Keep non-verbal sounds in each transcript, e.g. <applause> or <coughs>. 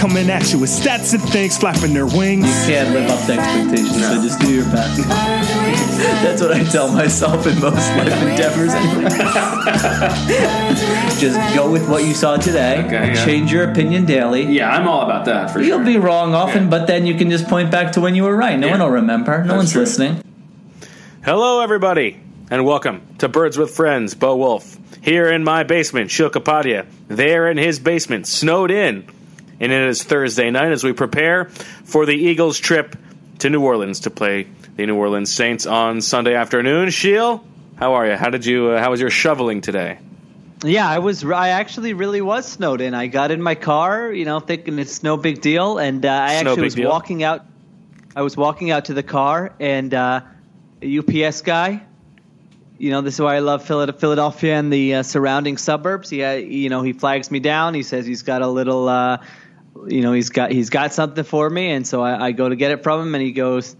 coming at you with stats and things flapping their wings. You can't live up to expectations, so just do your best. Birds with friends. That's what I tell myself in most life endeavors. <laughs> Just go with what you saw today. Okay, yeah. Change your opinion daily. Yeah, I'm all about that for You'll sure. be wrong often, Yeah. but then you can just point back to when you were right. No Yeah. one will remember. No That's one's true. listening. Hello, everybody, and welcome to Birds with Friends. Bo Wolf here in my basement, Sheil Kapadia there in his basement, snowed in, and it is Thursday night as we prepare for the Eagles' trip to New Orleans to play the New Orleans Saints on Sunday afternoon. Sheil, how are you? How did you? Uh, how was your shoveling today? Yeah, I was. I actually really was snowed in. I got in my car, you know, thinking it's no big deal, and uh, I actually was deal? walking out. I was walking out to the car, and uh, a UPS guy. You know, this is why I love Philadelphia and the uh, surrounding suburbs. He, uh, you know, he flags me down. He says he's got a little, uh, you know, he's got he's got something for me, and so I, I go to get it from him, and he goes,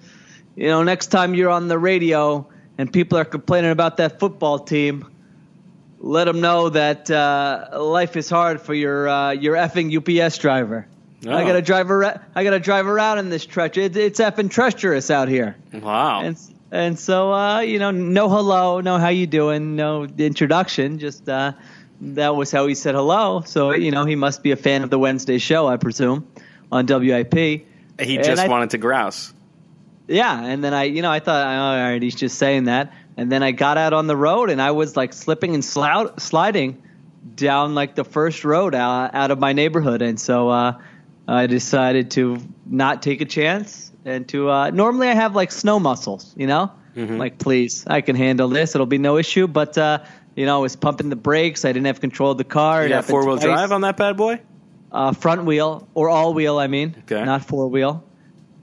you know, next time you're on the radio and people are complaining about that football team, let them know that uh, life is hard for your uh, your effing UPS driver. I Oh. gotta drive around. I gotta drive around in this truck. It, it's effing treacherous out here. Wow. And and so uh, you know, no hello, no how you doing, no introduction. Just uh, that was how he said hello. So you know, he must be a fan of the Wednesday show, I presume, on WIP. he and just I- wanted to grouse. Yeah, and then I, you know, I thought, oh, all right, he's just saying that. And then I got out on the road, and I was like slipping and slou- sliding down like the first road out, out of my neighborhood, and so uh, I decided to not take a chance and to. Uh, normally, I have like snow muscles, you know, like please, I can handle this; it'll be no issue. But uh, you know, I was pumping the brakes. I didn't have control of the car. Got four wheel drive on that bad boy. uh, front wheel or all wheel. I mean, Okay. not four wheel.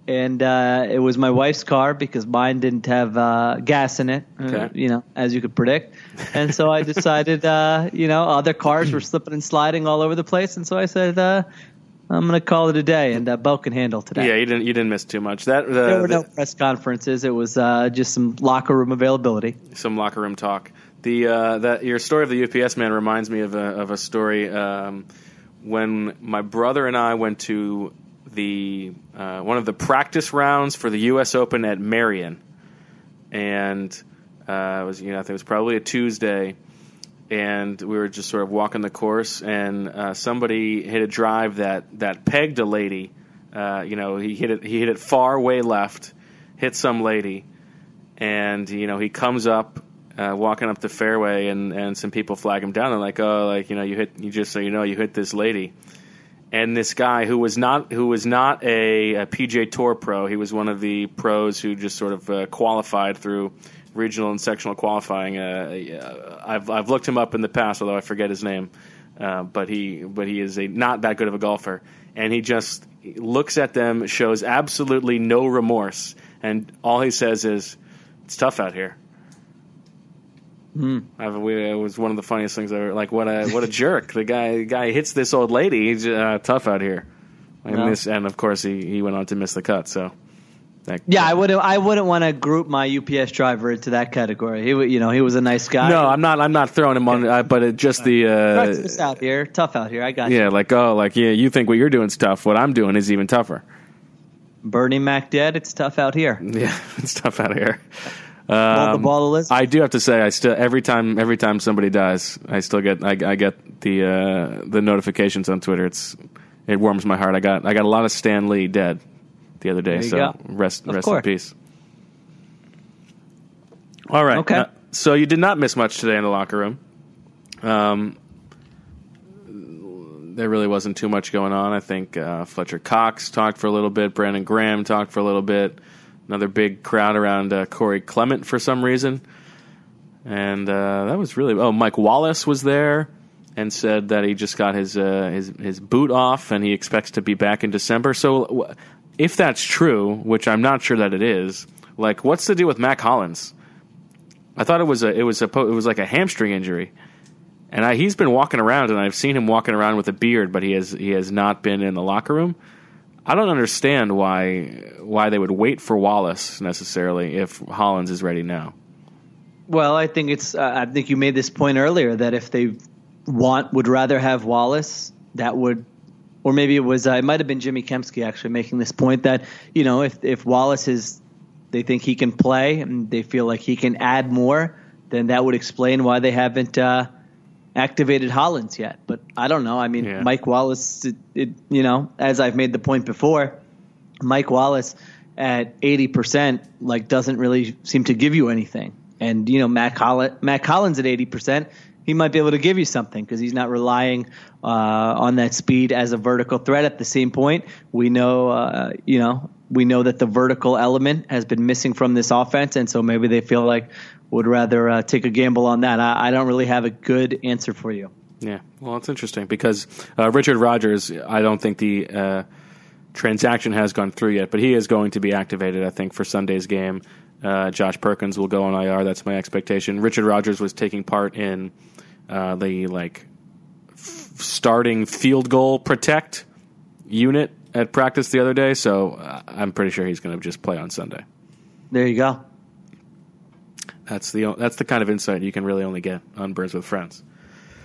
And uh, it was my wife's car because mine didn't have uh, gas in it. uh, Okay. you know, as you could predict. And so I decided, uh, you know, other cars were slipping and sliding all over the place, and so I said, uh, I'm going to call it a day, and uh, Bo can handle today. Yeah, you didn't. You didn't miss too much. That uh, There were the- no press conferences. It was uh, just some locker room availability. some locker room talk. The uh, that your story of the UPS man reminds me of a of a story um, when my brother and I went to the uh, one of the practice rounds for the U.S. Open at Merion, and uh, it was you know I think it was probably a Tuesday, and we were just sort of walking the course, and uh, somebody hit a drive that that pegged a lady. Uh, you know, he hit it. He hit it far way left, hit some lady, and you know he comes up uh, walking up the fairway and and some people flag him down. And like oh like you know you hit you just so you know you hit this lady. And this guy who was not who was not a, a PGA Tour pro he was one of the pros who just sort of uh, qualified through regional and sectional qualifying. Uh, I've I've looked him up in the past although I forget his name. Uh, but he but he is a not that good of a golfer. And he just looks at them shows absolutely no remorse. And all he says is it's tough out here. I, we, it was one of the funniest things ever. Like what a what a jerk! The guy the guy hits this old lady. He's uh, tough out here, and Yeah. this and of course he, he went on to miss the cut. So that, Yeah, I wouldn't. I wouldn't want to group my UPS driver into that category. He, you know, he was a nice guy. no, I'm not. I'm not throwing him on. Uh, but it just the Tough uh, out here, tough out here. I got you. yeah, like oh, like yeah, you think what you're doing is tough. What I'm doing is even tougher. Bernie Mac dead. It's tough out here. <laughs> Yeah, it's tough out here. Um, is. I do have to say, I still every time every time somebody dies, I still get I, I get the uh, the notifications on Twitter. It's it warms my heart. I got I got a lot of Stan Lee dead the other day. So go. rest Of rest in peace. All right. Okay. uh, so you did not miss much today in the locker room. Um, there really wasn't too much going on. I think uh, Fletcher Cox talked for a little bit. Brandon Graham talked for a little bit. Another big crowd around uh, Corey Clement for some reason. And uh, that was really. Oh, Mike Wallace was there. and said that he just got his uh, his his boot off and he expects to be back in December. So, if that's true, which I'm not sure that it is, like, what's the deal with Mack Hollins? I thought it was a it was a it was like a hamstring injury, and I, he's been walking around, and I've seen him walking around with a beard, but he has he has not been in the locker room. I don't understand why why they would wait for Wallace necessarily if Hollins is ready now. Well, I think it's. Uh, I think you made this point earlier that if they want would rather have Wallace, that would, or maybe it was. Uh, it might have been Jimmy Kempski actually making this point that you know if if Wallace is, they think he can play and they feel like he can add more, then that would explain why they haven't uh, activated Hollins yet. But I don't know. I mean, Yeah. Mike Wallace. It, it, you know, as I've made the point before, Mike Wallace at eighty percent like doesn't really seem to give you anything. And you know, Mack Hollins, Mack Hollins at eighty percent, he might be able to give you something because he's not relying uh, on that speed as a vertical threat. At the same point, we know, uh, you know, we know that the vertical element has been missing from this offense, and so maybe they feel like would rather uh, take a gamble on that. I, I don't really have a good answer for you. Yeah, well, it's interesting because uh, Richard Rogers, I don't think the uh, transaction has gone through yet, but he is going to be activated, I think, for Sunday's game. Uh, Josh Perkins will go on IR. That's my expectation. Richard Rogers was taking part in uh, the like f- starting field goal protect unit at practice the other day, so uh, I'm pretty sure he's going to just play on Sunday. There you go. That's the that's the kind of insight you can really only get on Birds with Friends.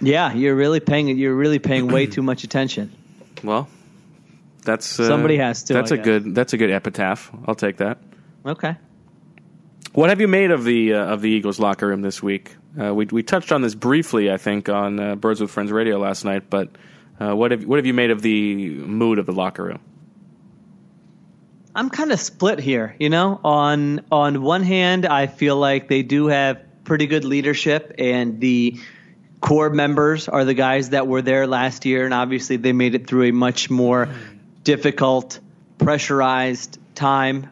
Yeah, you're really paying you're really paying way too much attention. Well, that's uh, Somebody has to, That's I a guess. good. That's a good epitaph. I'll take that. Okay. What have you made of the uh, of the Eagles locker room this week? Uh, we we touched on this briefly, I think, on uh, Birds with Friends radio last night. But uh, what have what have you made of the mood of the locker room? I'm kind of split here, you know. On on one hand, I feel like they do have pretty good leadership and the core members are the guys that were there last year and obviously they made it through a much more difficult, pressurized time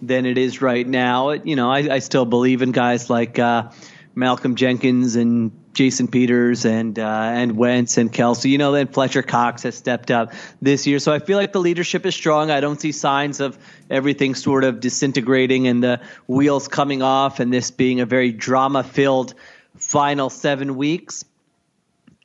than it is right now. You know, I, I still believe in guys like uh, Malcolm Jenkins and Jason Peters and uh, and Wentz and Kelce. You know, then Fletcher Cox has stepped up this year, so I feel like the leadership is strong. I don't see signs of everything sort of disintegrating and the wheels coming off, and this being a very drama-filled final seven weeks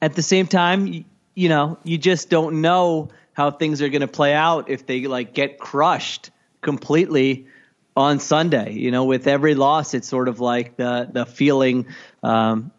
at the same time, you know, you just don't know how things are going to play out if they like get crushed completely on Sunday. You know, with every loss, it's sort of like the the feeling um,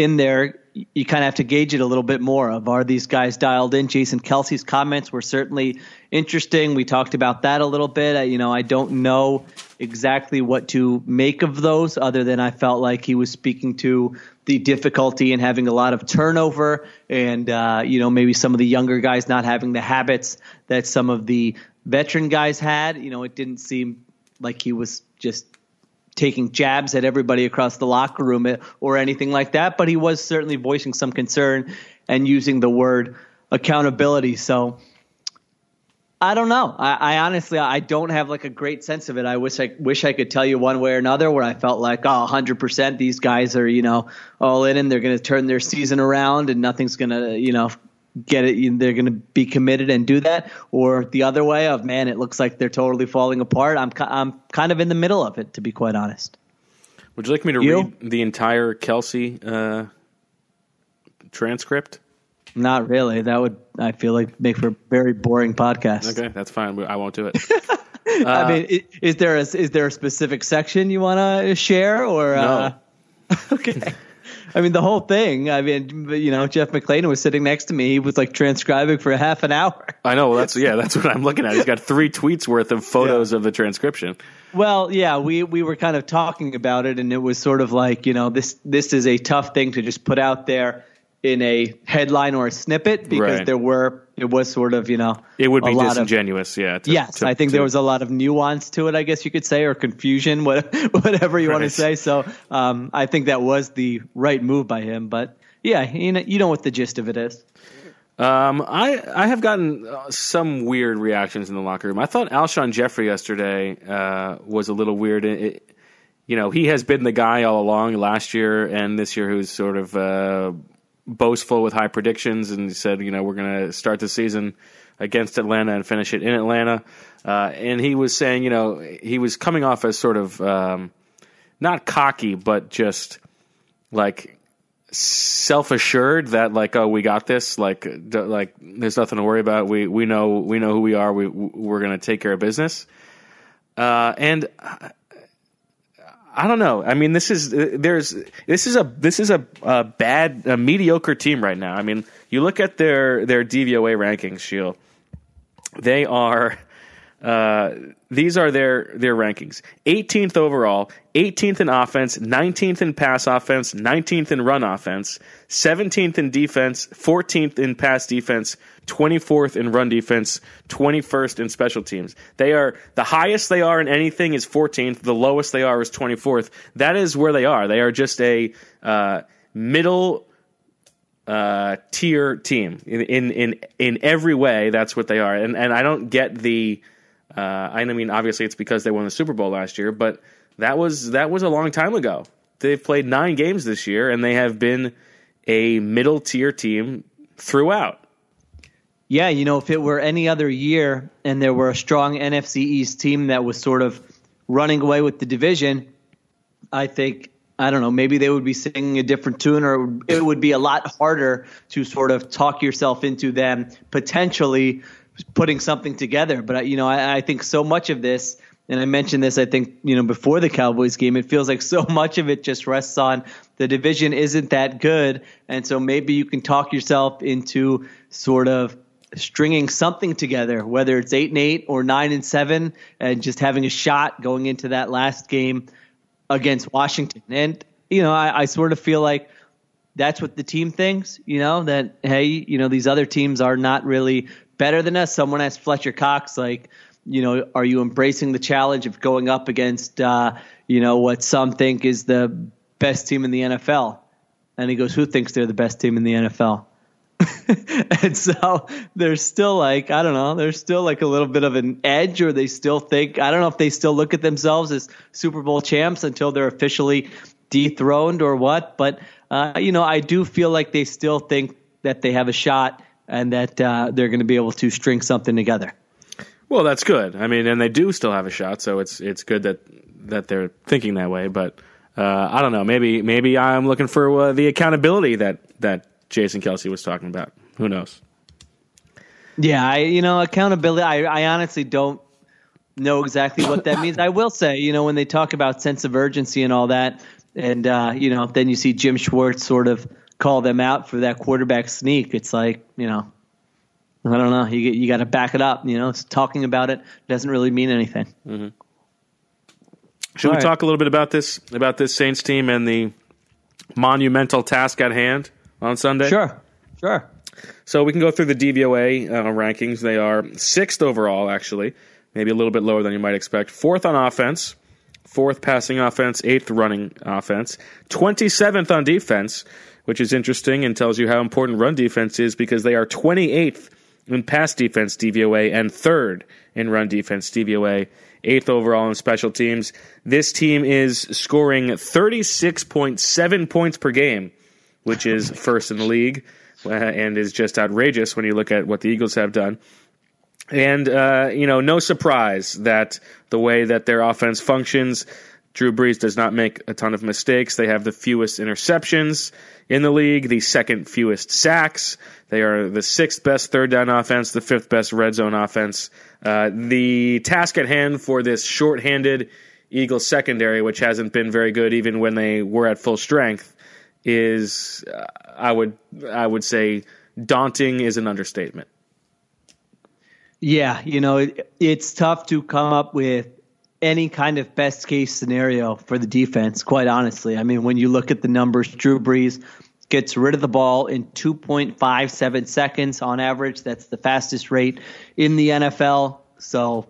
in there. You kind of have to gauge it a little bit more. Of are these guys dialed in? Jason Kelce's comments were certainly interesting. We talked about that a little bit. Uh, you know, I don't know exactly what to make of those, other than I felt like he was speaking to the difficulty in having a lot of turnover, and uh, you know, maybe some of the younger guys not having the habits that some of the veteran guys had. You know, it didn't seem like he was just taking jabs at everybody across the locker room eh, or anything like that, but he was certainly voicing some concern and using the word accountability. So I don't know. I, I honestly I don't have like a great sense of it. I wish I wish I could tell you one way or another where I felt like oh 100% these guys are, you know, all in and they're going to turn their season around and nothing's going to, you know, get it they're going to be committed and do that or the other way of man it looks like they're totally falling apart. I'm I'm kind of in the middle of it to be quite honest. Would you like me to You? read the entire Kelce uh, transcript? Not really. That would I feel like make for a very boring podcast. Okay, that's fine. I won't do it. <laughs> I mean, is there a is there a specific section you want to share or? Uh, <laughs> okay. I mean, the whole thing. I mean, you know, Jeff McLane was sitting next to me. He was like transcribing for half an hour. I know. Well, that's yeah. That's what I'm looking at. He's got three tweets worth of photos of the transcription. Well, yeah, we we were kind of talking about it, and it was sort of like, you know, this this is a tough thing to just put out there in a headline or a snippet because Right. there were it was sort of you know It would a be lot of- disingenuous. yeah. to- yes, to- I think to- there was a lot of nuance to it, I guess you could say, or confusion, <laughs> what, whatever you want to say. So um, I think that was the right move by him. But yeah, you know, you know what the gist of it is. Um, I I have gotten uh, some weird reactions in the locker room. I thought Alshon Jeffery yesterday uh, was a little weird. It, it- you know, he has been the guy all along last year and this year who's sort of uh, boastful with high predictions, and said, you know, we're going to start the season against Atlanta and finish it in Atlanta. Uh, and he was saying, you know, he was coming off as sort of um, not cocky, but just like self assured that like oh we got this like d- like there's nothing to worry about. We we know we know who we are. We we're gonna take care of business. Uh, and I don't know. I mean this is uh, there's this is a this is a, a bad a mediocre team right now. I mean you look at their their DVOA rankings Shield. They are uh, these are their their rankings 18th overall 18th in offense 19th in pass offense 19th in run offense 17th in defense 14th in pass defense 24th in run defense 21st in special teams they are the highest they are in anything is 14th the lowest they are is 24th that is where they are they are just a uh, middle uh, tier team in, in in in every way. That's what they are, and and I don't get the. Uh, I mean, obviously, it's because they won the Super Bowl last year, but that was that was a long time ago. They've played nine games this year, and they have been a middle tier team throughout. Yeah, you know, if it were any other year and there were a strong NFC East team that was sort of running away with the division, I think I don't know, maybe they would be singing a different tune, or it would be a lot harder to sort of talk yourself into them potentially putting something together. But you know, I, I think so much of this, and I mentioned this, I think you know before the Cowboys game, it feels like <laughs> so much of it just rests on the division isn't that good, and so maybe you can talk yourself into sort of stringing something together, whether it's eight and eight or nine and seven, and just having a shot going into that last game against Washington. And, you know, I, I, sort of feel like that's what the team thinks, you know, that, hey, you know, these other teams are not really better than us. Someone asked Fletcher Cox, like, you know, are you embracing the challenge of going up against, uh, you know, what some think is the best team in the NFL? And he goes, who thinks they're the best team in the NFL? <laughs> and so there's still like I don't know, there's still like a little bit of an edge, or they still think I don't know if they still look at themselves as Super Bowl champs until they're officially dethroned or what. But uh, you know, I do feel like they still think that they have a shot and that uh, they're going to be able to string something together. Well, that's good. I mean, and they do still have a shot, so it's it's good that that they're thinking that way. But uh, I don't know. Maybe maybe I'm looking for uh, the accountability that that Jason Kelce was talking about. Who knows? Yeah, I you know accountability. I, I honestly don't know exactly what that means. I will say, you know, when they talk about sense of urgency and all that, and uh, you know, then you see Jim Schwartz sort of call them out for that quarterback sneak. It's like you know, I don't know. You you got to back it up. You know, it's talking about it doesn't really mean anything. Mm-hmm. Should all we right. talk a little bit about this about this Saints team and the monumental task at hand? on Sunday? Sure, sure. So we can go through the DVOA uh, rankings. They are sixth overall, actually, maybe a little bit lower than you might expect. Fourth on offense, fourth passing offense, eighth running offense, 27th on defense, which is interesting and tells you how important run defense is because they are 28th in pass defense DVOA and third in run defense DVOA, eighth overall in special teams. This team is scoring 36.7 points per game which is <laughs> first in the league uh, and is just outrageous when you look at what the Eagles have done. And, uh, you know, no surprise that the way that their offense functions, Drew Brees does not make a ton of mistakes. They have the fewest interceptions in the league, the second fewest sacks. They are the sixth best third down offense, the fifth best red zone offense. Uh, the task at hand for this shorthanded Eagles secondary, which hasn't been very good even when they were at full strength, is uh, I would I would say daunting is an understatement. Yeah, you know, it, it's tough to come up with any kind of best case scenario for the defense, quite honestly. I mean, when you look at the numbers, Drew Brees gets rid of the ball in 2.57 seconds on average. That's the fastest rate in the NFL. So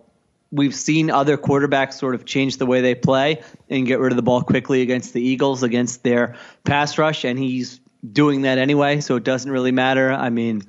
we've seen other quarterbacks sort of change the way they play and get rid of the ball quickly against the Eagles against their pass rush, and he's doing that anyway, so it doesn't really matter. I mean,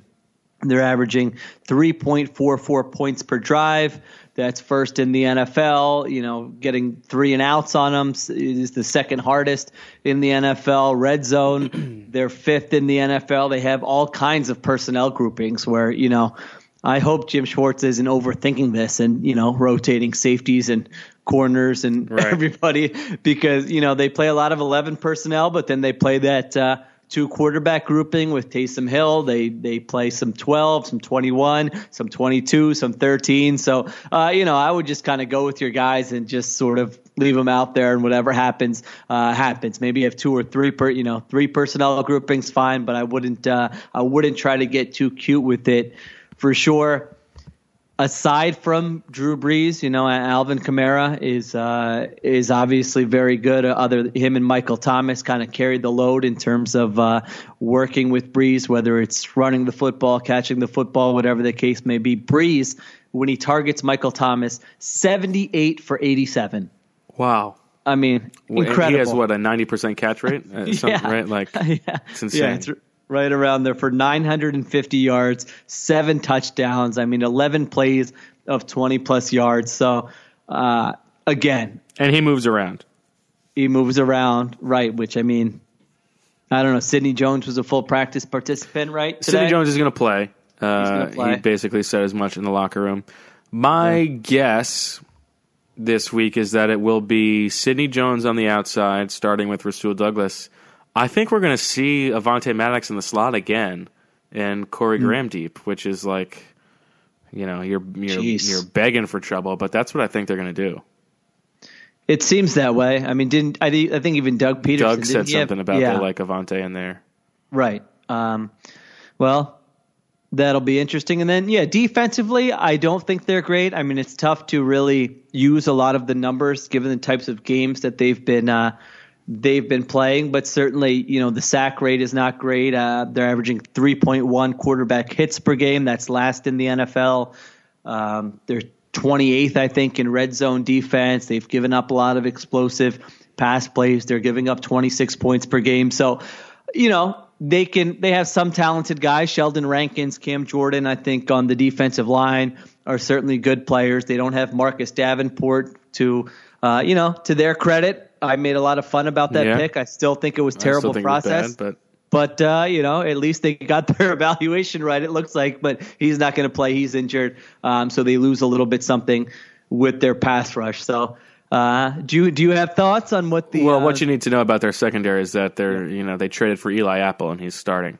They're averaging 3.44 points per drive. That's first in the NFL. You know, getting three and outs on them is the second hardest in the NFL. Red zone, <clears throat> they're fifth in the NFL. They have all kinds of personnel groupings where, you know, I hope Jim Schwartz isn't overthinking this and, you know, rotating safeties and corners and Right. <laughs> everybody because, you know, they play a lot of 11 personnel, but then they play that, uh, two quarterback grouping with Taysom Hill. They they play some 12, some 21, some 22, some 13. So, uh, you know, I would just kind of go with your guys and just sort of leave them out there and whatever happens, uh, happens. Maybe you have two or three per, you know, three personnel groupings, fine, but I wouldn't, uh, I wouldn't try to get too cute with it for sure aside from Drew Brees, you know, Alvin Kamara is uh, is obviously very good. Other him and Michael Thomas kind of carried the load in terms of uh, working with Brees, whether it's running the football, catching the football, whatever the case may be. Brees, when he targets Michael Thomas, seventy eight for eighty seven. Wow. I mean, And incredible. He has what a ninety percent catch rate, <laughs> uh, something, right? Like <laughs> yeah. it's insane. Yeah, it's right around there for 950 yards, seven touchdowns. I mean, 11 plays of 20 plus yards. So, uh, again, and he moves around. he moves around, right? Which I mean, I don't know. Sidney Jones was a full practice participant, right? Sidney? Jones is going to play. Uh. He basically said as much in the locker room. My guess this week is that it will be Sidney Jones on the outside, starting with Rasul Douglas. I think we're going to see Avonte Maddox in the slot again, and Corey Hmm. Graham deep, which is like, you know, you're you're Jeez. you're begging for trouble, but that's what I think they're going to do. It seems that way. I mean, didn't I? I think even Doug Pederson. Doug said he have- something about yeah. they like Avante in there. Right. Um, well, that'll be interesting. And then, yeah, defensively, I don't think they're great. I mean, it's tough to really use a lot of the numbers given the types of games that they've been uh, they've been playing. But certainly, you know, the sack rate is not great. Uh, they're averaging 3.1 quarterback hits per game. That's last in the NFL. Um, they're 28th, I think, in red zone defense. They've given up a lot of explosive pass plays. They're giving up 26 points per game. So, you know, they can they have some talented guys. Sheldon Rankins, Cam Jordan, I think on the defensive line are certainly good players. They don't have Marcus Davenport to uh, you know, to their credit. I made a lot of fun about that Yeah. pick. I still think it was terrible it was process. bad, but But uh, you know, at least they got <laughs> their evaluation right. It looks like, but he's not going to play. He's injured, um, so they lose a little bit something with their pass rush. So, uh, do you do you have thoughts on what the well, uh, what you need to know about their secondary is that they're you know they traded for Eli Apple and he's starting.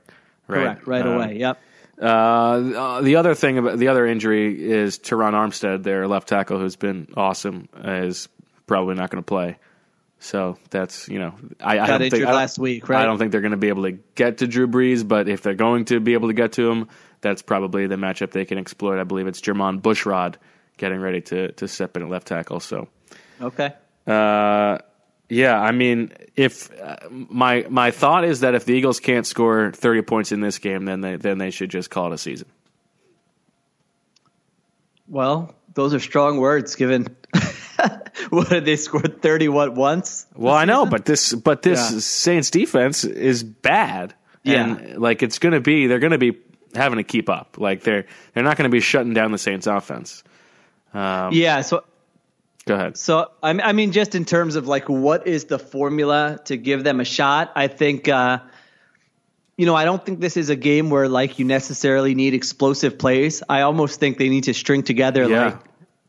Right, correct right Um, away? Yep. Uh, uh, the other thing about the other injury is Terron Armstead, their left tackle, who's been awesome, is probably not going to play. So that's you know I, I don't think I last week, right? I don't think they're going to be able to get to Drew Brees, but if they're going to be able to get to him, that's probably the matchup they can exploit. I believe it's Jermon Bushrod getting ready to to step in at left tackle. So Okay. uh, yeah, I mean, if uh, my my thought is that if the Eagles can't score thirty points in this game, then they then they should just call it a season. Well, those are strong words. Given <laughs> what did they score thirty what once? Well, I know, but this but this Yeah. Saints defense is bad. Yeah. and, like it's going to be they're going to be having to keep up. Like they're they're not going to be shutting down the Saints offense. Um, Yeah. So Go ahead. So I mean, just in terms of like, what is the formula to give them a shot? I think, uh, you know, I don't think this is a game where like you necessarily need explosive plays. I almost think they need to string together Yeah. like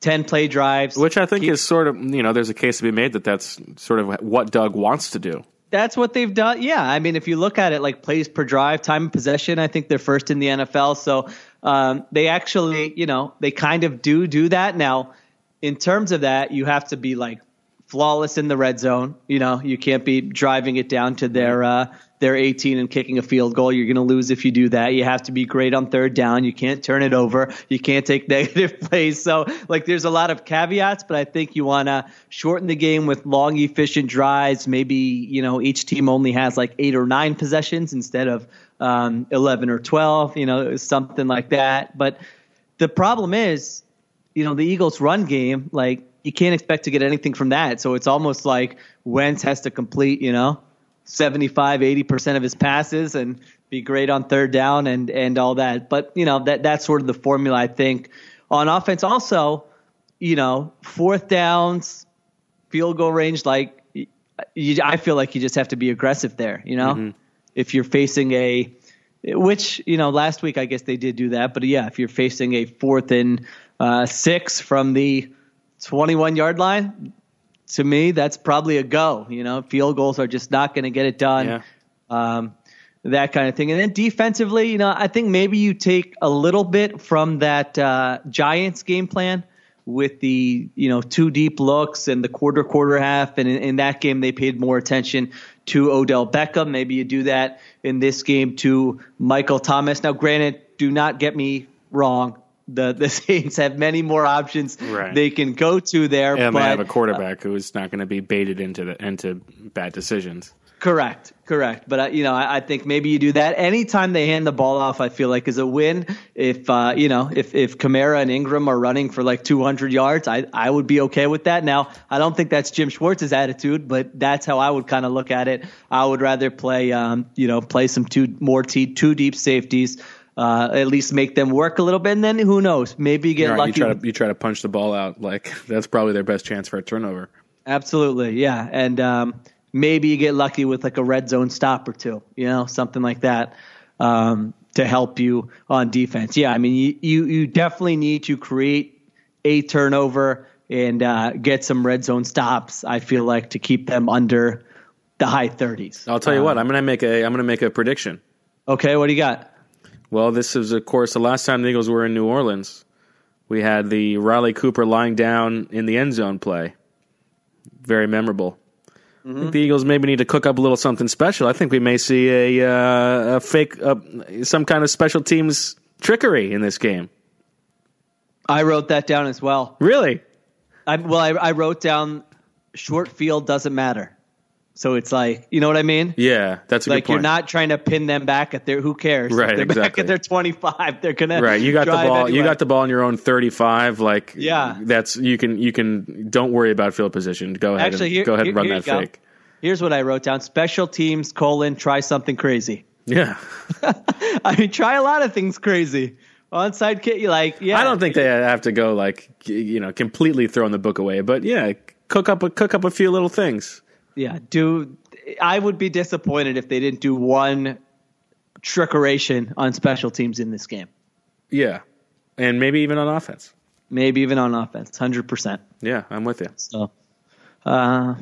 ten play drives, Which I think is sort of you know there's a case to be made that that's sort of what Doug wants to do. That's what they've done. Yeah, I mean, if you look at it like plays per drive, time of possession, I think they're first in the NFL. So um, they actually, you know, they kind of do do that. Now, in terms of that, you have to be like flawless in the red zone. You know, you can't be driving it down to their uh, their 18 and kicking a field goal. You're going to lose if you do that. You have to be great on third down. You can't turn it over. You can't take <laughs> negative plays. So, like, there's a lot of caveats, but I think you want to shorten the game with long, efficient drives. Maybe you know each team only has like eight or nine possessions instead of um, 11 or 12. You know, something like that. But the problem is you know, the Eagles' run game, like you can't expect to get anything from that. So it's almost like Wentz has to complete, you know, 75, 80% of his passes and be great on third down and and all that. But you know that that's sort of the formula I think on offense. Also, you know, fourth downs, field goal range. Like you, I feel like you just have to be aggressive there. You know, if you're facing a which you know last week I guess they did do that, but yeah, if you're facing a fourth and uh, six from the 21 yard line, to me that's probably a go. You know, field goals are just not going to get it done. Yeah. Um, that kind of thing. And then defensively, you know, I think maybe you take a little bit from that uh, Giants game plan with the you know two deep looks and the quarter quarter half and in, in that game they paid more attention to Odell Beckham maybe you do that in this game to Michael Thomas now granted do not get me wrong the the <laughs> Saints have many more options Right. they can go to there And but they have a quarterback who is not going to be baited into the, into bad decisions. Correct, correct. But uh, you know, I, I think maybe you do that anytime they hand the ball off. I feel like is a win. If uh, you know, if if Kamara and Ingram are running for like 200 yards, I I would be okay with that. Now, I don't think that's Jim Schwartz's attitude, but that's how I would kind of look at it. I would rather play, um, you know, play some two more t- two deep safeties. Uh, at least make them work a little bit, and then who knows? Maybe you get Right, lucky. you try to you try to punch the ball out like <laughs> that's probably their best chance for a turnover. Absolutely, yeah, and um, maybe you get lucky with like a red zone stop or two, you know, something like that um, to help you on defense. Yeah, I mean, you you, you definitely need to create a turnover and uh, get some red zone stops. I feel like to keep them under the high thirties. I'll tell you what, I'm going to make a I'm going to make a prediction. Okay, what do you got? Well, this is of course the last time the Eagles were in New Orleans. We had the Riley Cooper lying down in the end zone play. Very memorable. I think the Eagles maybe need to cook up a little something special. I think we may see a, uh, a fake, uh, some kind of special teams trickery in this game. I wrote that down as well. Really? I, well, I, I wrote down short field doesn't matter. So it's like, you know what I mean? Yeah, that's a like good point. you're not trying to pin them back at their who cares If Right, they're back at their 25 they're gonna right. You got the ball. You got the ball in your own 35. Like, Yeah. that's you can you can don't worry about field position. Go ahead. actually and, here, go ahead and run that go. fake. here's what i wrote down special teams colon try something crazy Yeah. <laughs> <laughs> i mean try a lot of things crazy onside kick you like yeah I don't think they have to go like you know completely throwing the book away, but yeah, cook up a cook up a few little things. Yeah do i would be disappointed if they didn't do one trickeration on special teams in this game Yeah, and maybe even on offense. maybe even on offense 100% Yeah, I'm with you. So, uh,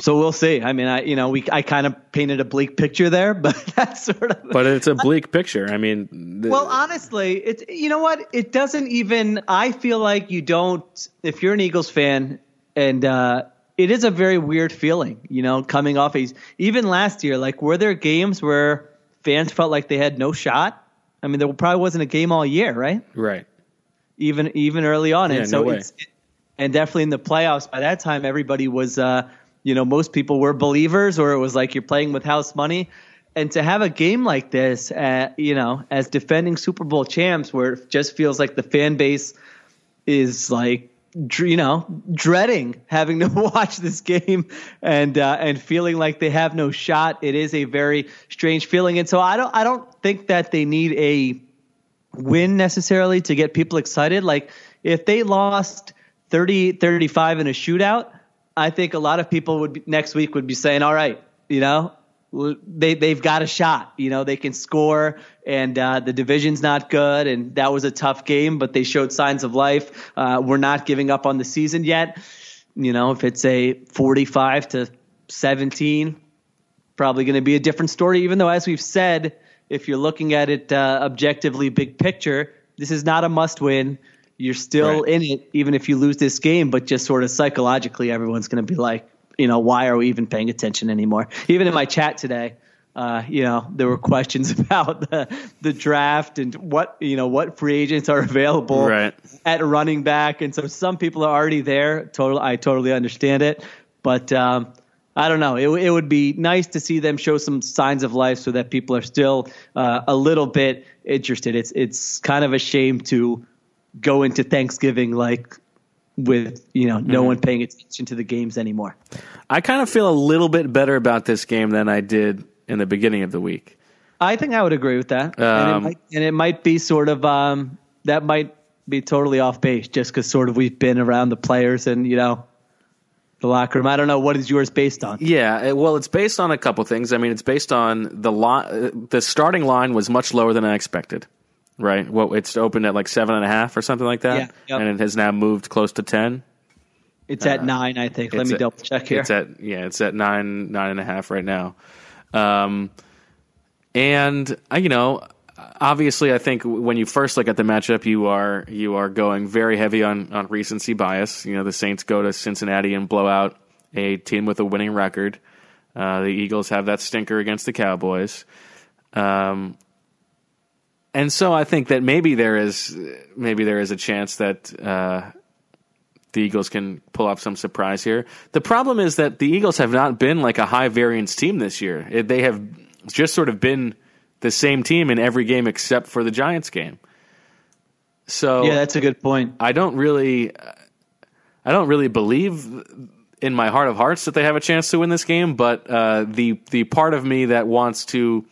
so we'll see. I mean, I you know we I kind of painted a bleak picture there, <laughs> but that's sort of. But it's a bleak picture. I mean, the, well, honestly, it's you know what? It doesn't even. I feel like you don't. If you're an Eagles fan, and uh, it is a very weird feeling, you know, coming off a even last year. Like, were there games where fans felt like they had no shot? I mean, there probably wasn't a game all year, right? right. even even early on. Yeah, and so no it's and definitely in the playoffs by that time everybody was uh you know most people were believers or it was like you're playing with house money and to have a game like this uh, you know as defending Super Bowl champs where it just feels like the fan base is like you know dreading having to <laughs> watch this game and uh, and feeling like they have no shot it is a very strange feeling and so I don't I don't think that they need a win necessarily to get people excited. Like if they lost 30 35 in a shootout, I think a lot of people would be, next week would be saying, "All right, you know, they they've got a shot. You know, they can score and uh, the division's not good and that was a tough game, but they showed signs of life. Uh, we're not giving up on the season yet. You know, if it's a 45 to 17, probably going to be a different story. Even though, as we've said, if you're looking at it uh, objectively, big picture, this is not a must win. You're still Right. in it, even if you lose this game. But just sort of psychologically, everyone's going to be like, you know, why are we even paying attention anymore? Even in my chat today, uh, you know, there were questions <laughs> about the the draft and what you know what free agents are available Right. at running back, and so some people are already there. Total, I totally understand it, but um, I don't know. It, it would be nice to see them show some signs of life, so that people are still uh, a little bit interested. It's it's kind of a shame to go into Thanksgiving like with you know no one paying attention to the games anymore. I kind of feel a little bit better about this game than I did in the beginning of the week. I think I would agree with that, and, Um, it might, and it might be sort of um, that might be totally off base, just because sort of we've been around the players and you know the locker room. I don't know what is yours based on. Yeah, well, it's based on a couple things. I mean, it's based on the li- the starting line was much lower than I expected. Right, well, it's opened at like seven and a half or something like that, Yeah, yep. and it has now moved close to ten. It's at nine, I think. Let Uh, me at- double check here. It's at yeah, it's at nine nine and a half right now. Um, and uh, you know, obviously, I think when you first look at the matchup, you are you are going very heavy on on recency bias. You know, the Saints go to Cincinnati and blow out a team with a winning record. Uh, the Eagles have that stinker against the Cowboys. Um, and so I think that maybe there is maybe there is a chance that uh, the Eagles can pull off some surprise here. The problem is that the Eagles have not been like a high variance team this year. It, they have just sort of been the same team in every game except for the Giants game. So yeah, that's a good point. I don't really, I don't really believe in my heart of hearts that they have a chance to win this game. But uh, the the part of me that wants to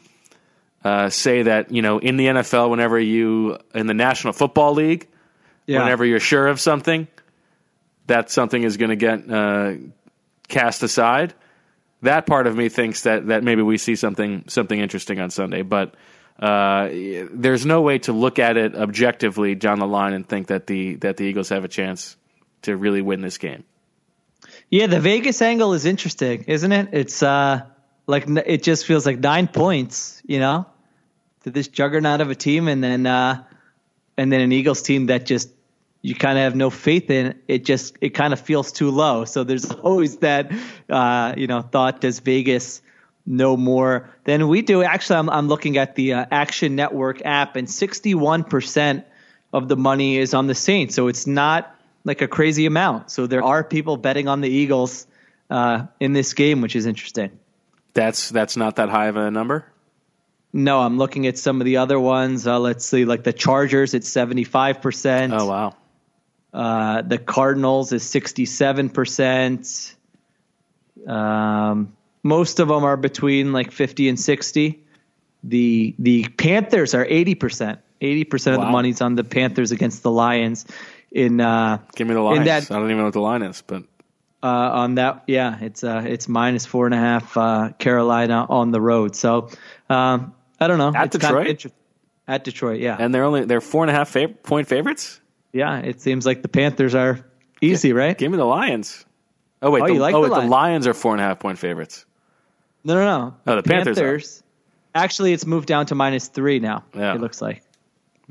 uh, say that you know in the NFL, whenever you in the National Football League, Yeah. whenever you're sure of something, that something is going to get uh, cast aside. That part of me thinks that that maybe we see something something interesting on Sunday, but uh, there's no way to look at it objectively down the line and think that the that the Eagles have a chance to really win this game. Yeah, the Vegas angle is interesting, isn't it? It's uh like it just feels like nine points, you know, to this juggernaut of a team, and then uh and then an Eagles team that just you kind of have no faith in. It just it kind of feels too low. So there's <laughs> always that uh you know thought does Vegas know more than we do? Actually, I'm I'm looking at the uh, Action Network app, and 61 percent of the money is on the Saints. So it's not like a crazy amount. So there are people betting on the Eagles uh, in this game, which is interesting. That's that's not that high of a number. No, I'm looking at some of the other ones. Uh, let's see, like the Chargers, it's 75%. Oh wow, Uh, the Cardinals is 67%. Um, most of them are between like 50 and 60. The the Panthers are 80%. 80% of the money's on the Panthers against the Lions in uh, give me the line. that- I don't even know what the line is, but uh, on that. Yeah, it's uh, it's minus four and a half uh, Carolina on the road. So um, I don't know. At It's kind of Detroit? at Detroit, yeah, and they're only they're four and a half fav- point favorites. Yeah. It seems like the Panthers are easy, right? Give me the Lions. Oh wait, Oh, the, you like oh, the wait, the Lions. Lions are four and a half point favorites. No, no, no. Oh, the Panthers. Actually, it's moved down to minus three now. Yeah. It looks like.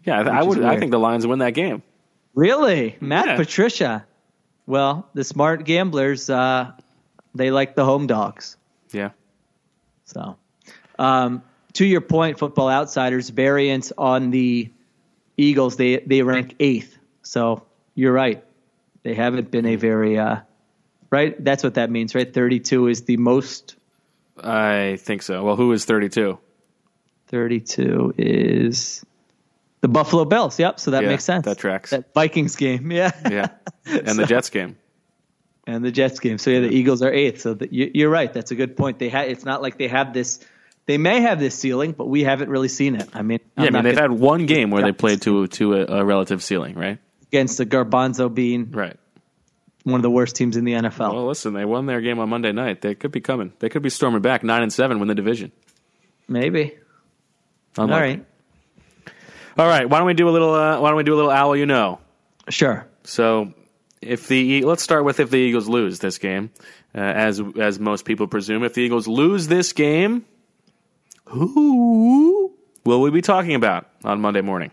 Yeah, I, I would. I think the Lions win that game. Really, Matt Yeah. Patricia. Well, the smart gamblers, uh, they like the home dogs. Yeah. So, um, to your point, Football Outsiders variance on the Eagles, they they rank eighth. So you're right. They haven't been a very uh, right. That's what that means, right? Thirty-two is the most. I think so. Well, who is 32? Thirty-two is the Buffalo Bills. Yep. So that Yeah, makes sense. that tracks. That Vikings game. <laughs> Yeah. Yeah. <laughs> And the Jets game. and the Jets game. So yeah, the Eagles are eighth. So the, you, you're right. That's a good point. They ha- It's not like they have this. They may have this ceiling, but we haven't really seen it. I mean, Yeah, I mean they've had one game where they played to to a, a relative ceiling, right? Against the Garbanzo being Right. one of the worst teams in the NFL. Well, listen, they won their game on Monday night. They could be coming. They could be storming back nine and seven, win the division. Maybe. Unlikely. All right. All right. Why don't we do a little? Uh, why don't we do a little owl? You know. Sure. So, if the let's start with if the Eagles lose this game, uh, as as most people presume, if the Eagles lose this game, who will we be talking about on Monday morning?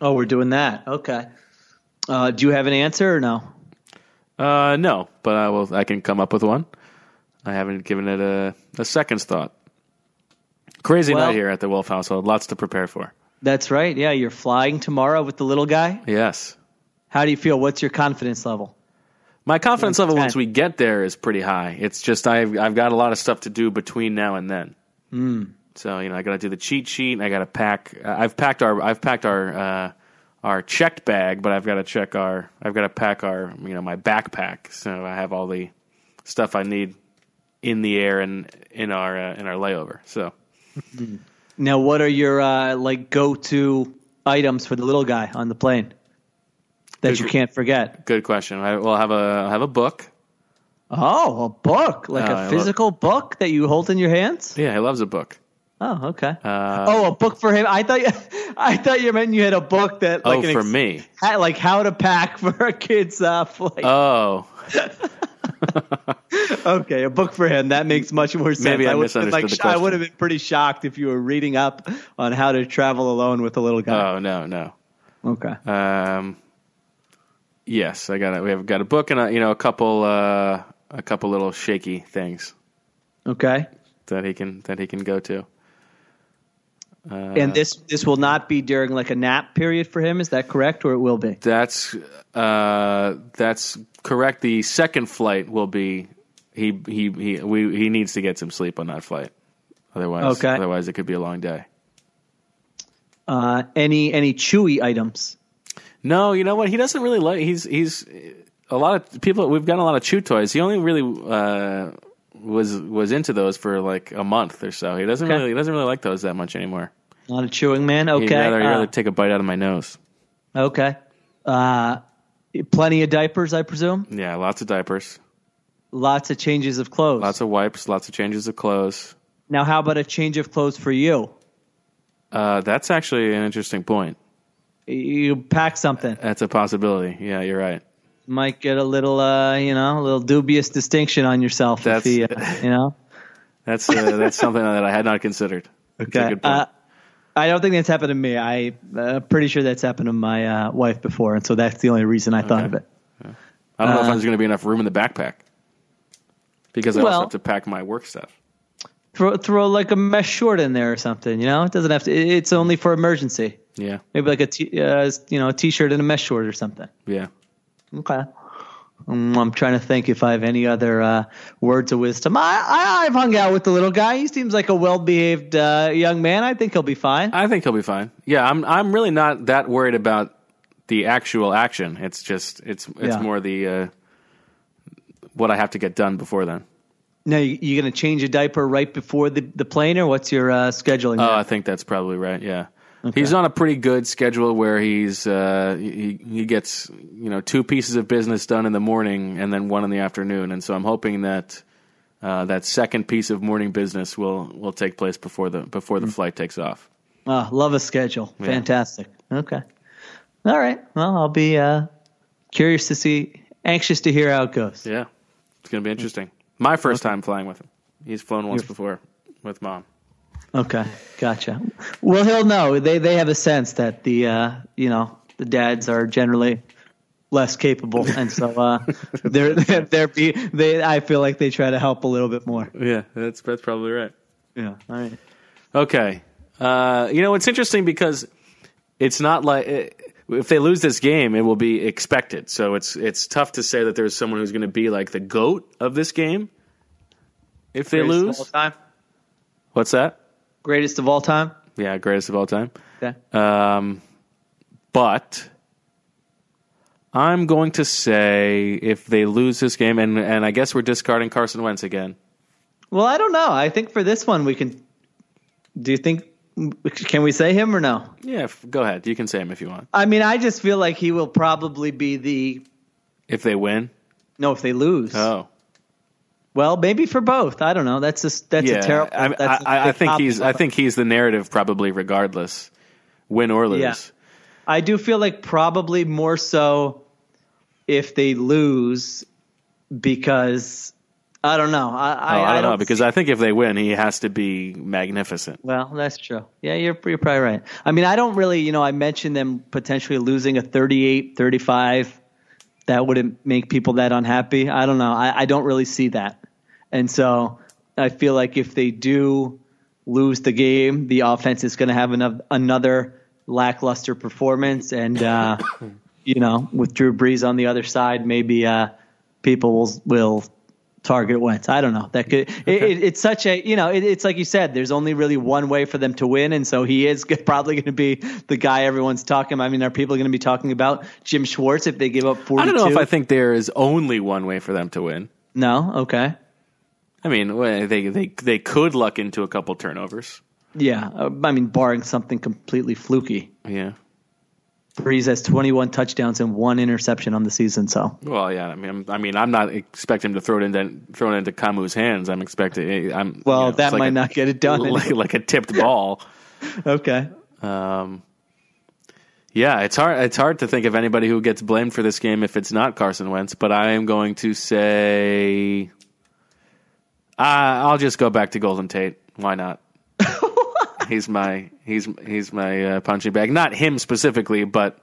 Oh, we're doing that. Okay. Uh, do you have an answer or no? Uh, no, but I will. I can come up with one. I haven't given it a, a second's thought. Crazy Well- night here at the Wolf household. Lots to prepare for. That's right. Yeah, you're flying tomorrow with the little guy. Yes. How do you feel? What's your confidence level? My confidence level once we get there is pretty high. It's just I've I've got a lot of stuff to do between now and then. Hmm. So you know I got to do the cheat sheet. And I got to pack. uh, I've packed our I've packed our uh, our checked bag, but I've got to check our I've got to pack our you know my backpack. So I have all the stuff I need in the air and in our uh, in our layover. So <laughs> Now, what are your uh, like go-to items for the little guy on the plane that Good- you can't forget? Good question. I will have a I'll have a book. Oh, a book, like a I a love- physical book that you hold in your hands. Yeah, he loves a book. Oh, okay. Uh, oh, a book for him. I thought you, <laughs> I thought you meant you had a book that like oh, an for ex- me. like how to pack <laughs> for a kid's flight. Oh, <laughs> okay, a book for him. That makes much more sense. Maybe I been, misunderstood like, the sh- I would have been pretty shocked if you were reading up on how to travel alone with a little guy. oh no, no. okay. Um, yes, I got it. We have got a book and a, you know a couple uh, a couple little shaky things Okay. that he can that he can go to. Uh, And this this will not be during like a nap period for him. Is that correct, or it will be? That's uh, that's correct. The second flight will be he he he we, he needs to get some sleep on that flight. Otherwise, Okay. otherwise it could be a long day. Uh, any any chewy items? No, you know what? He doesn't really like. He's he's a lot of people. We've got a lot of chew toys. He only really uh, was was into those for like a month or so. He doesn't Okay. really he doesn't really like those that much anymore. Not a chewing man. He'd Okay. rather, he'd Uh, rather take a bite out of my nose. okay. Uh, plenty of diapers, I presume. Yeah, lots of diapers, Lots of changes of clothes. lots of wipes, lots of changes of clothes. now, how about a change of clothes for you? Uh, that's actually an interesting point. You pack something. That's a possibility. Yeah, you're right. Might get a little, uh, you know, a little dubious distinction on yourself. That's- if he, uh, <laughs> you know. That's uh, that's something that I had not considered. Okay. Uh, I don't think that's happened to me. I, uh, pretty sure that's happened to my uh, wife before, and so that's the only reason I thought of it. I don't know if there's going to be enough room in the backpack because I also have to pack my work stuff. Throw, throw like a mesh short in there or something. You know, it doesn't have to. It's only for emergency. Yeah, Maybe like a t- uh, you know a t-shirt and a mesh short or something. yeah. Okay. Um, I'm trying to think if I have any other uh, words of wisdom. I, I I've hung out with the little guy. He seems like a well-behaved uh, young man. I think he'll be fine. I think he'll be fine. Yeah, I'm. I'm really not that worried about the actual action. It's just it's it's Yeah. more the uh, what I have to get done before then. Now you, you going to change a diaper right before the the plane, or what's your uh, scheduling? Oh, there? I think that's probably right. Yeah. He's on a pretty good schedule where he's uh, he he gets you know two pieces of business done in the morning and then one in the afternoon, and so I'm hoping that uh, that second piece of morning business will will take place before the before Mm. the flight takes off. Oh, love a schedule. Fantastic. Okay. All right. Well, I'll be uh, curious to see, anxious to hear how it goes. Yeah, it's gonna be interesting. My first time flying with him. He's flown once You're- before with mom. Okay, gotcha. Well, he'll know. They they have a sense that the uh, you know the dads are generally less capable, and so uh, <laughs> they're they're be they. I feel like they try to help a little bit more. Yeah, that's that's probably right. Yeah. All right. Okay. Uh, you know, it's interesting because it's not like if they lose this game, it will be expected. So it's it's tough to say that there's someone who's going to be like the goat of this game if they Greatest of lose. all time. What's that? Greatest of all time. Yeah, greatest of all time. Okay. Um, but I'm going to say if they lose this game, and and I guess we're discarding Carson Wentz again. Well, I don't know. I think for this one we can. Do you think? Can we say him or no? Yeah, f- go ahead. You can say him if you want. I mean, I just feel like he will probably be the. If they win, No, if they lose. oh. Well, maybe for both. I don't know. That's just that's yeah, a terrible. I, that's a I, I think he's. I think he's the narrative, probably regardless, win or lose. Yeah. I do feel like probably more so if they lose because I don't know. I, I, Oh, I, don't know because I think if they win, he has to be magnificent. well, that's true. Yeah, you're you're probably right. I mean, I don't really, you know, I mentioned them potentially losing a 38, 35. That wouldn't make people that unhappy. I don't know. I, I don't really see that. And so I feel like if they do lose the game, the offense is going to have another, another lackluster performance. And, uh, <coughs> you know, with Drew Brees on the other side, maybe uh, people will, will target Wentz. I don't know. That could. It, it, it's such a you know. It, it's like you said. There's only really one way for them to win, and so he is <laughs> probably going to be the guy everyone's talking. about. I mean, are people going to be talking about Jim Schwartz if they give up 42? I don't know if I think there is only one way for them to win. No. Okay. I mean, they they they could luck into a couple turnovers. Yeah, uh, I mean, barring something completely fluky. Yeah. Brees has 21 touchdowns and one interception on the season. So Well, yeah. I mean, I'm, I mean, I'm not expecting him to throw it into throw it into Camus' hands. I'm expecting. I'm well, you know, that like might a, not get it done. <laughs> like, like a tipped ball. <laughs> okay. Um, yeah, it's hard. It's hard to think of anybody who gets blamed for this game if it's not Carson Wentz. But I am going to say, I'll just go back to Golden Tate. Why not? <laughs> he's my he's he's my uh, punching bag. Not him specifically, but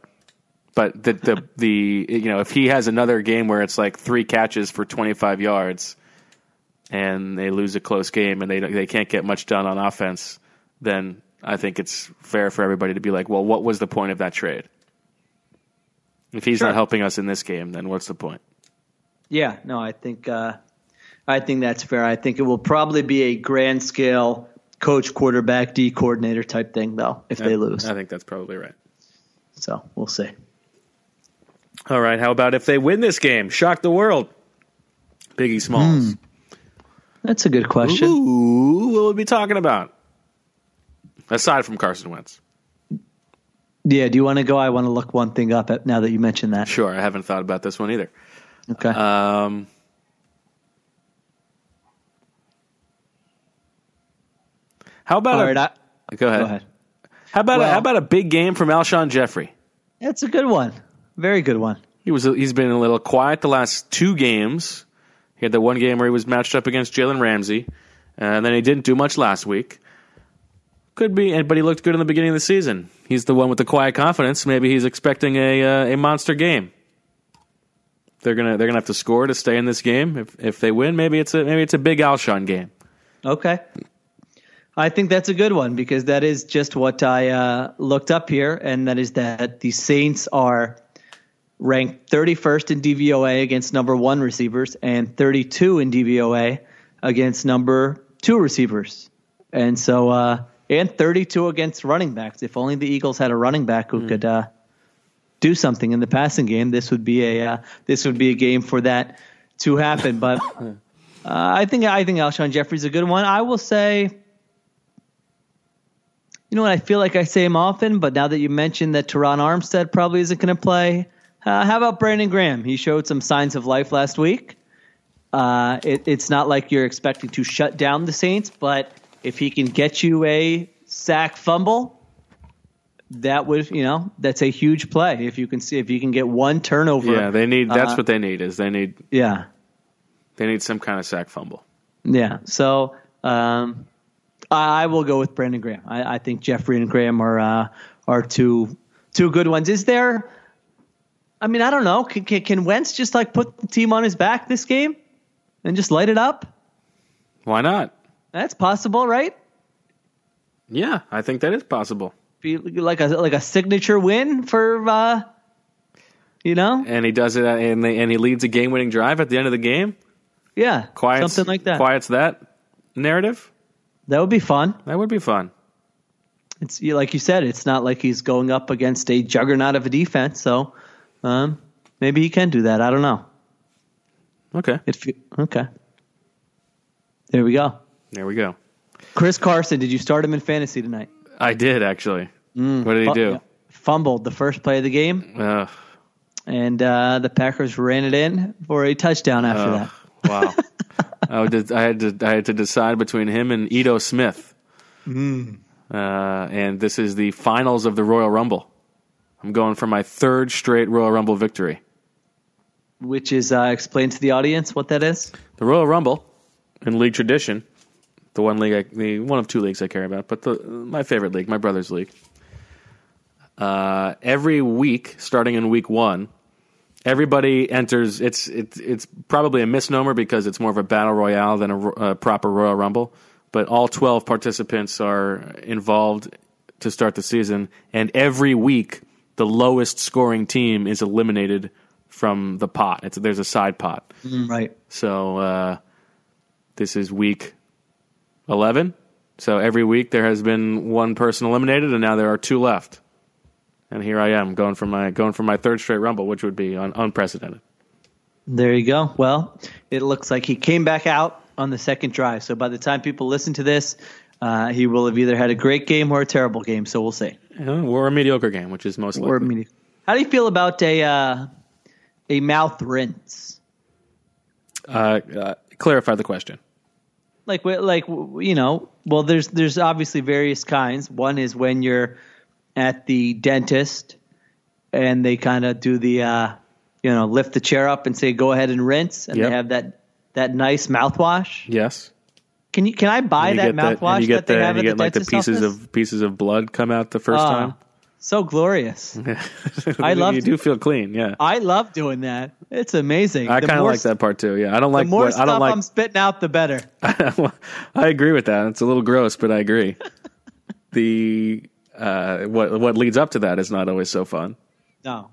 but the the the you know if he has another game where it's like three catches for twenty five yards, and they lose a close game and they they can't get much done on offense, then I think it's fair for everybody to be like, well, what was the point of that trade? If he's Sure. not helping us in this game, then what's the point? Yeah, no, I think uh, I think that's fair. I think it will probably be a grand scale coach, quarterback, D coordinator type thing, though, if they lose. I think that's probably right. So we'll see. All right, how about if they win this game? Shock the world. Biggie Smalls. That's a good question. Ooh, what would we be talking about? Aside from Carson Wentz. Yeah, do you want to go? I want to look one thing up now that you mentioned that. Sure, I haven't thought about this one either. Okay. Um, how about a, right, I, go ahead? go ahead. How about a, how about a big game from Alshon Jeffery? That's a good one. Very good one. He was he's been a little quiet the last two games. He had the one game where he was matched up against Jalen Ramsey, and then he didn't do much last week. Could be, but he looked good in the beginning of the season. He's the one with the quiet confidence. Maybe he's expecting a uh, a monster game. They're gonna they're gonna have to score to stay in this game. If if they win, maybe it's a maybe it's a big Alshon game. Okay. I think that's a good one because that is just what I uh, looked up here, and that is that the Saints are ranked 31st in DVOA against number one receivers and 32 in DVOA against number two receivers. And so, uh, and 32 against running backs. If only the Eagles had a running back who could uh, do something in the passing game, this would be a uh, this would be a game for that to happen. But <coughs> uh, I think I think Alshon Jeffery's a good one. I will say. You know what? I feel like I say him often, but now that you mentioned that Terron Armstead probably isn't going to play, uh, how about Brandon Graham? He showed some signs of life last week. Uh, it, it's not like you're expecting to shut down the Saints, but if he can get you a sack fumble, that would you know that's a huge play. If you can see if you can get one turnover, Yeah, they need. That's Uh, what they need. Is they need yeah, they need some kind of sack fumble. Yeah. So um, I, I will go with Brandon Graham. I, I think Jeffery and Graham are uh, are two two good ones. Is there? I mean, I don't know. Can, can, can Wentz just like put the team on his back this game and just light it up? Why not? That's possible, right? Yeah, I think that is possible. Be like a like a signature win for uh, you know, And he does it, uh, and they, and he leads a game-winning drive at the end of the game. yeah, Quiets, something like that. Quiets that narrative. That would be fun. That would be fun. It's like you said, it's not like he's going up against a juggernaut of a defense, so um, maybe he can do that. I don't know. Okay, It fe- okay. There we go. there we go. Chris Carson, did you start him in fantasy tonight? I did actually. what did he do? Fumbled the first play of the game, Ugh, and uh, the Packers ran it in for a touchdown after ugh, wow. <laughs> I, would, I had to I had to decide between him and Ito Smith. Hmm. Uh, and this is the finals of the Royal Rumble. I'm going for my third straight Royal Rumble victory. which is uh, explain to the audience what that is. The Royal Rumble in league tradition, the one league, I, the one of two leagues I care about, but the my favorite league, my brother's league. Uh, every week, starting in week one, everybody enters. It's it's it's probably a misnomer because it's more of a battle royale than a, a proper Royal Rumble. But all twelve participants are involved to start the season, and every week the lowest scoring team is eliminated from the pot. It's, there's a side pot. Right. So uh, this is week 11. So every week there has been one person eliminated, and now there are two left. And here I am going for my going for my third straight rumble, which would be un- unprecedented. There you go. Well, it looks like he came back out on the second drive. So by the time people listen to this, uh, he will have either had a great game or a terrible game. So we'll see. Uh, or a mediocre game, which is most likely. Or medi- How do you feel about a uh, a mouth rinse? uh, uh, clarify the question. Like, like you know, well, there's there's obviously various kinds. One is when you're at the dentist and they kind of do the, uh, you know, lift the chair up and say, "Go ahead and rinse," and Yep. they have that that nice mouthwash. Yes. Can you can I buy that mouthwash and you get that they the, have and you at get the like the pieces office? of pieces of blood come out the first Ah, time. So glorious. <laughs> I love you do feel clean, yeah. I love doing that. It's amazing. I kind of like that part too. Yeah, I don't like The more what, stuff I don't like. I'm spitting out, the better. <laughs> I agree with that. It's a little gross, but I agree. <laughs> the uh, what what leads up to that is not always so fun. No,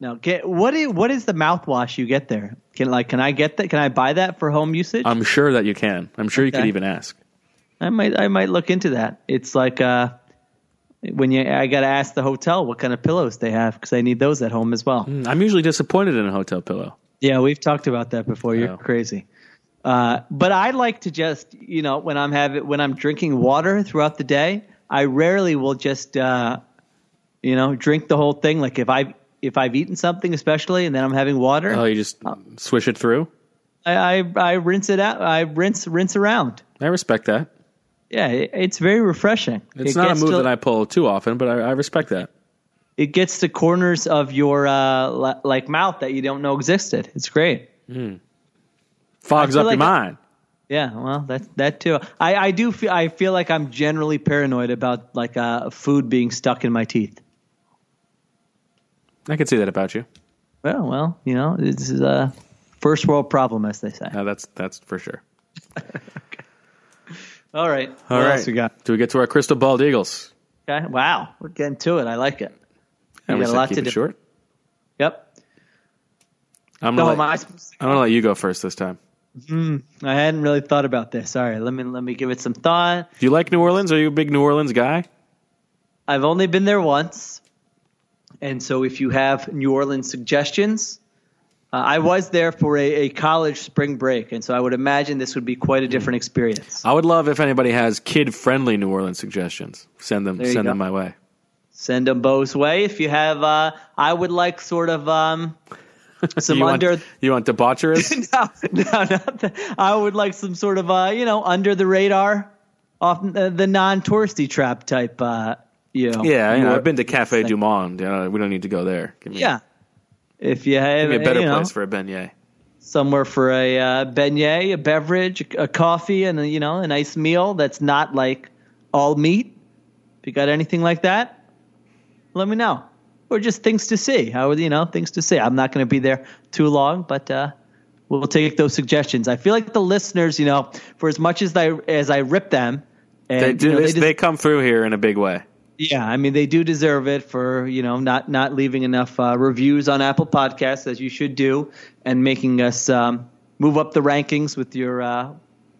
no. Get what is what is the mouthwash you get there? Can like can I get that? Can I buy that for home usage? I'm sure that you can. I'm sure you could even ask. I might I might look into that. It's like uh when you I got to ask the hotel what kind of pillows they have because I need those at home as well. I'm usually disappointed in a hotel pillow. Yeah, we've talked about that before. You're Oh. crazy. Uh, but I like to just, you know, when I'm having when I'm drinking water throughout the day, I rarely will just, uh, you know, drink the whole thing. Like if I if I've eaten something, especially, and then I'm having water, Oh, you just swish it through. I, I I rinse it out. I rinse rinse around. I respect that. Yeah, it, it's very refreshing. It's It not a move to- that I pull too often, but I, I respect that. It gets the corners of your uh, like mouth that you don't know existed. It's great. Fogs up feel your mind. Yeah, well, that that too. I, I do feel I feel like I'm generally paranoid about like uh, food being stuck in my teeth. I can see that about you. Well, well, you know, this is a first world problem, as they say. Uh, that's that's for sure. <laughs> All right, All what right. else we got? Do we get to our crystal bald eagles? Okay, wow, we're getting to it. I like it. And We got a lot to do. short. Yep. I'm No, gonna, am I let, to- I'm gonna let you go first this time. I hadn't really thought about this. All right, let me let me give it some thought. Do you like New Orleans? Are you a big New Orleans guy? I've only been there once, and so if you have New Orleans suggestions, uh, I was there for a, a college spring break, and so I would imagine this would be quite a different experience. I would love if anybody has kid-friendly New Orleans suggestions. Send them send go. them my way. Send them Bo's way. If you have, uh, I would like sort of um, <laughs> some you under. want, you want debaucherous? <laughs> no, no, not the, I would like some sort of uh, you know under the radar, off uh, the non-touristy trap type. Uh, you know, yeah, you know, I've been to Cafe Du Monde. We don't need to go there. Give me, Yeah, if you have a better you know, place for a beignet. somewhere for a uh, beignet, a beverage, a coffee, and a, you know a nice meal that's not like all meat. If you got anything like that, let me know. Or just things to see. How you know things to see? I'm not going to be there too long, but uh, we'll take those suggestions. I feel like the listeners, you know, for as much as I as I rip them, and They do you know, this. des- They come through here in a big way. yeah, I mean they do deserve it for you know not not leaving enough uh, reviews on Apple Podcasts as you should do, and making us um, move up the rankings with your uh,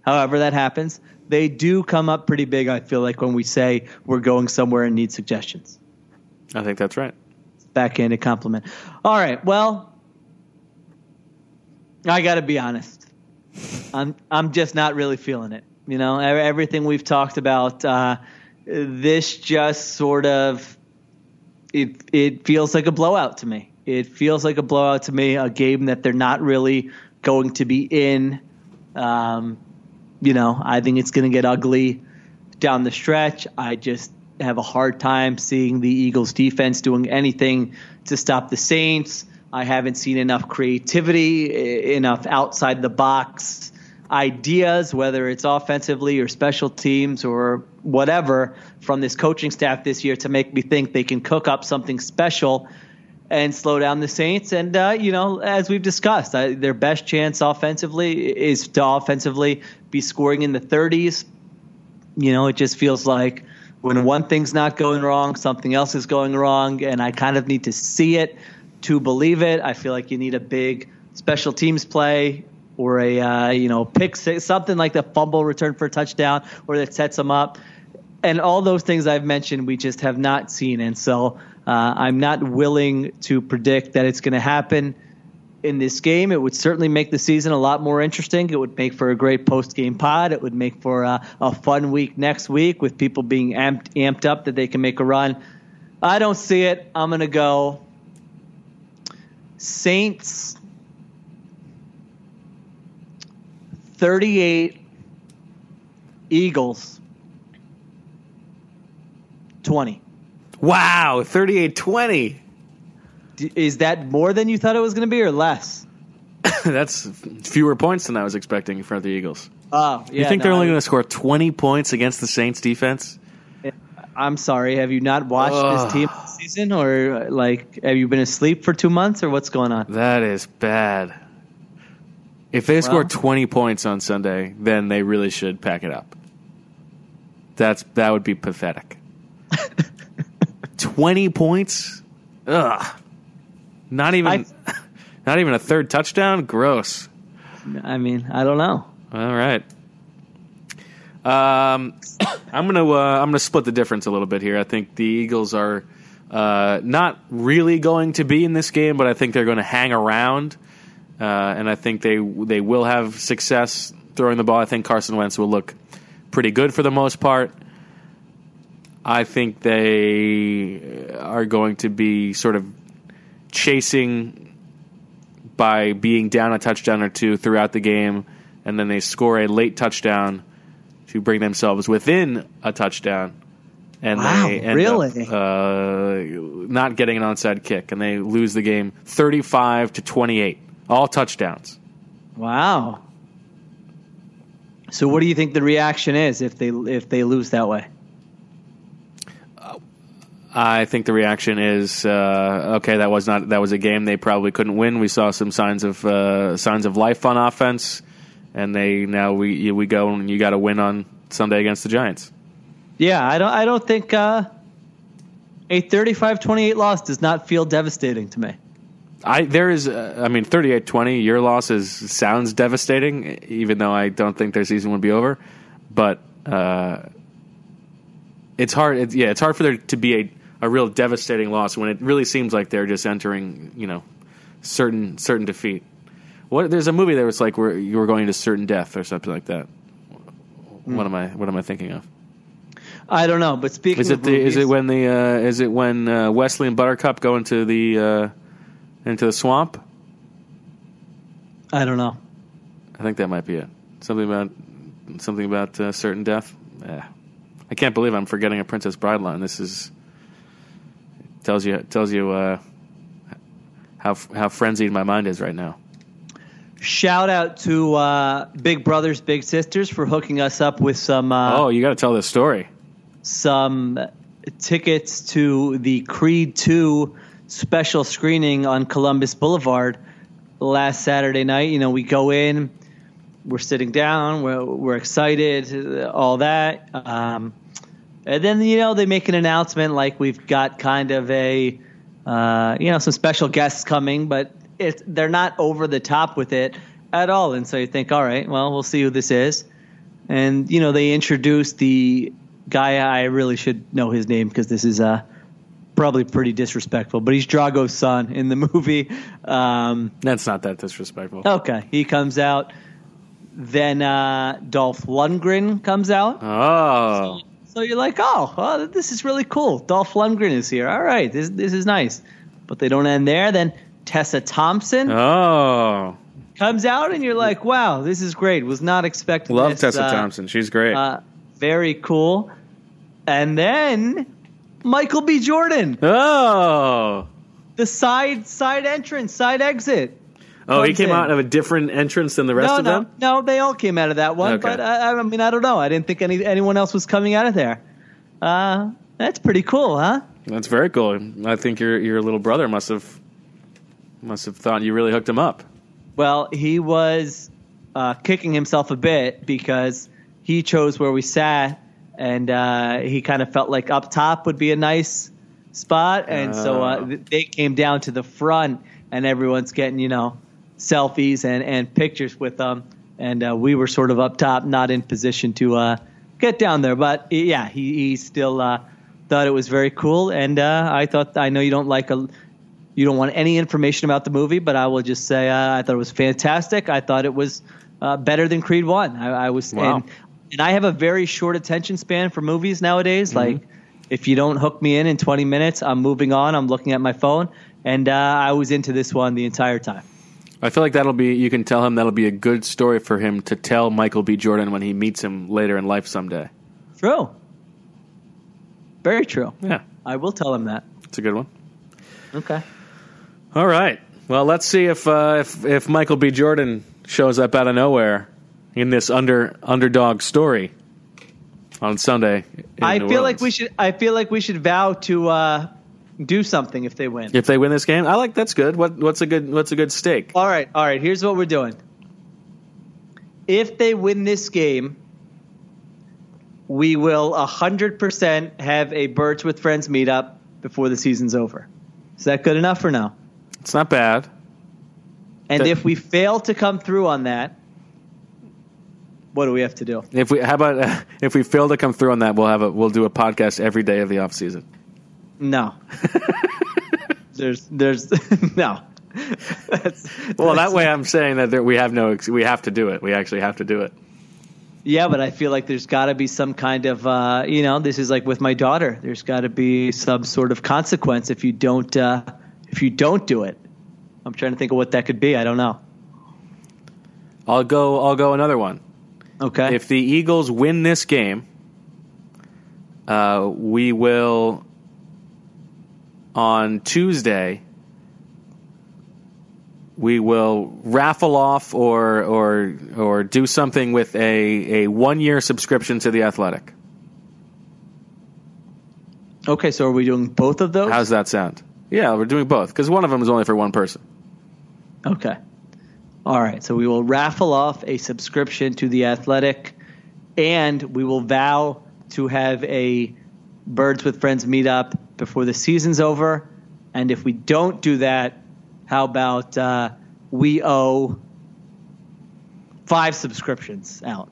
however that happens. They do come up pretty big. I feel like when we say we're going somewhere and need suggestions. I think that's right. Backhanded compliment. All right, well, I got to be honest. I'm I'm just not really feeling it. You know, everything we've talked about. Uh, this just sort of it it feels like a blowout to me. It feels like a blowout to me. A game that they're not really going to be in. Um, you know, I think it's going to get ugly down the stretch. I just have a hard time seeing the Eagles defense doing anything to stop the Saints. I haven't seen enough creativity, enough outside the box ideas, whether it's offensively or special teams or whatever, from this coaching staff this year to make me think they can cook up something special and slow down the Saints. And uh, you know, as we've discussed, their best chance offensively is to offensively be scoring in the 30s. You know, it just feels like when one thing's not going wrong, something else is going wrong, and I kind of need to see it to believe it. I feel like you need a big special teams play or a uh, you know pick six, something like the fumble return for a touchdown or that sets them up and all those things I've mentioned, we just have not seen. And so uh, I'm not willing to predict that it's going to happen. In this game. It would certainly make the season a lot more interesting. It would make for a great post game pod. It would make for a, a fun week next week with people being amped, amped up that they can make a run. I don't see it. I'm going to go Saints 38, Eagles 20. Wow, 38-20. D- Is that more than you thought it was going to be or less? <laughs> That's fewer points than I was expecting for the Eagles. Oh, You think they're only going to score 20 points against the Saints defense? I'm sorry. Have you not watched Ugh. this team this season, or like, have you been asleep for two months, or what's going on? That is bad. If they score 20 points on Sunday, then they really should pack it up. That's that would be pathetic. <laughs> 20 points? Ugh. Not even <laughs> not even a third touchdown? Gross. I mean, I don't know. All right. Um, <coughs> I'm gonna uh, I'm gonna split the difference a little bit here. I think the Eagles are uh, not really going to be in this game, but I think they're going to hang around, uh, and I think they they will have success throwing the ball. I think Carson Wentz will look pretty good for the most part. I think they are going to be sort of chasing by being down a touchdown or two throughout the game, and then they score a late touchdown to bring themselves within a touchdown. And Wow, they end really? up uh, not getting an onside kick, and they lose the game thirty-five to twenty-eight, all touchdowns. Wow. So, what do you think the reaction is if they if they lose that way? I think the reaction is uh, okay. That was not that was a game they probably couldn't win. We saw some signs of uh, signs of life on offense, and they now we we go and you got to win on Sunday against the Giants. Yeah, I don't. I don't think uh, a 35-28 loss does not feel devastating to me. I there is uh, I mean 38-20 your loss is sounds devastating even though I don't think their season would be over but uh, it's hard it's, yeah it's hard for there to be a, a real devastating loss when it really seems like they're just entering you know certain certain defeat what there's a movie that was like where you were going to certain death or something like that what am I what am I thinking of I don't know, but speaking is of it the is it when the uh, is it when uh, Wesley and Buttercup go into the uh, into the swamp I don't know. I think that might be it. Something about something about uh, certain death. Yeah. I can't believe I'm forgetting a Princess Bride line. This is tells you tells you uh, how how frenzied my mind is right now. Shout out to uh, Big Brothers Big Sisters for hooking us up with some uh, oh, you got to tell this story. some tickets to the Creed 2 special screening on Columbus Boulevard last Saturday night. You know, we go in, we're sitting down, we're, we're excited, all that. Um, and then, you know, they make an announcement like we've got kind of a, uh, you know, some special guests coming, but it's, they're not over the top with it at all. And so you think, all right, well, we'll see who this is and you know they introduced the guy I really should know his name because this is uh probably pretty disrespectful, but he's Drago's son in the <laughs> movie. Um, That's not that disrespectful. okay, he comes out. Then uh, Dolph Lundgren comes out. Oh, So you're like, oh, well, this is really cool. Dolph Lundgren is here. All right, this this is nice. But they don't end there. Then Tessa Thompson oh, comes out, and you're like, wow, this is great. Was not expecting love this, Tessa uh, Thompson. She's great. Uh, very cool. And then Michael B. Jordan, oh, the side side entrance, side exit. Oh, he came in. out of a different entrance than the rest no, of no, them. no, they all came out of that one. Okay. But I, I mean, I don't know. I didn't think any anyone else was coming out of there. Uh, that's pretty cool, huh? That's very cool. I think your your little brother must have must have thought you really hooked him up. Well, he was uh, kicking himself a bit because he chose where we sat, and uh, he kind of felt like up top would be a nice spot, and so uh, Oh. they came down to the front, and everyone's getting you know selfies and, and pictures with them, and uh, we were sort of up top, not in position to uh, get down there, but yeah, he, he still uh, thought it was very cool, and uh, I thought I know you don't like a you don't want any information about the movie, but I will just say uh, I thought it was fantastic. I thought it was uh, better than Creed One. I, I was, Wow. and, and I have a very short attention span for movies nowadays. Like, if you don't hook me in in 20 minutes, I'm moving on. I'm looking at my phone, and uh, I was into this one the entire time. I feel like that'll be. You can tell him that'll be a good story for him to tell Michael B. Jordan when he meets him later in life someday. True. Very true. Yeah, I will tell him that. it's a good one. Okay. All right. Well, let's see if uh, if if Michael B. Jordan shows up out of nowhere in this under underdog story on Sunday. I feel like we should. I feel like we should vow to uh, do something if they win. If they win this game, I like that's good. What what's a good what's a good stake? All right, all right. Here's what we're doing. If they win this game, we will hundred percent have a Birds with Friends meetup before the season's over. Is that good enough or no? It's not bad. And That- if we fail to come through on that, what do we have to do? If we how about uh, <laughs> if we fail to come through on that, we'll have a we'll do a podcast every day of the off season. No. <laughs> there's, there's, <laughs> no. That's, Well, that way I'm saying that there, we have no we have to do it. We actually have to do it. Yeah, but I feel like there's got to be some kind of, uh, you know, this is like with my daughter. There's got to be some sort of consequence if you don't, uh, if you don't do it. I'm trying to think of what that could be. I don't know. I'll go I'll go another one. Okay. If the Eagles win this game, uh, we will on Tuesday. We will raffle off or or or do something with a, a one year subscription to the Athletic. okay, so are we doing both of those? How's that sound? Yeah, we're doing both because one of them is only for one person. Okay. All right. So we will raffle off a subscription to the Athletic, and we will vow to have a Birds with Friends meetup before the season's over. And if we don't do that, how about uh, we owe five subscriptions out?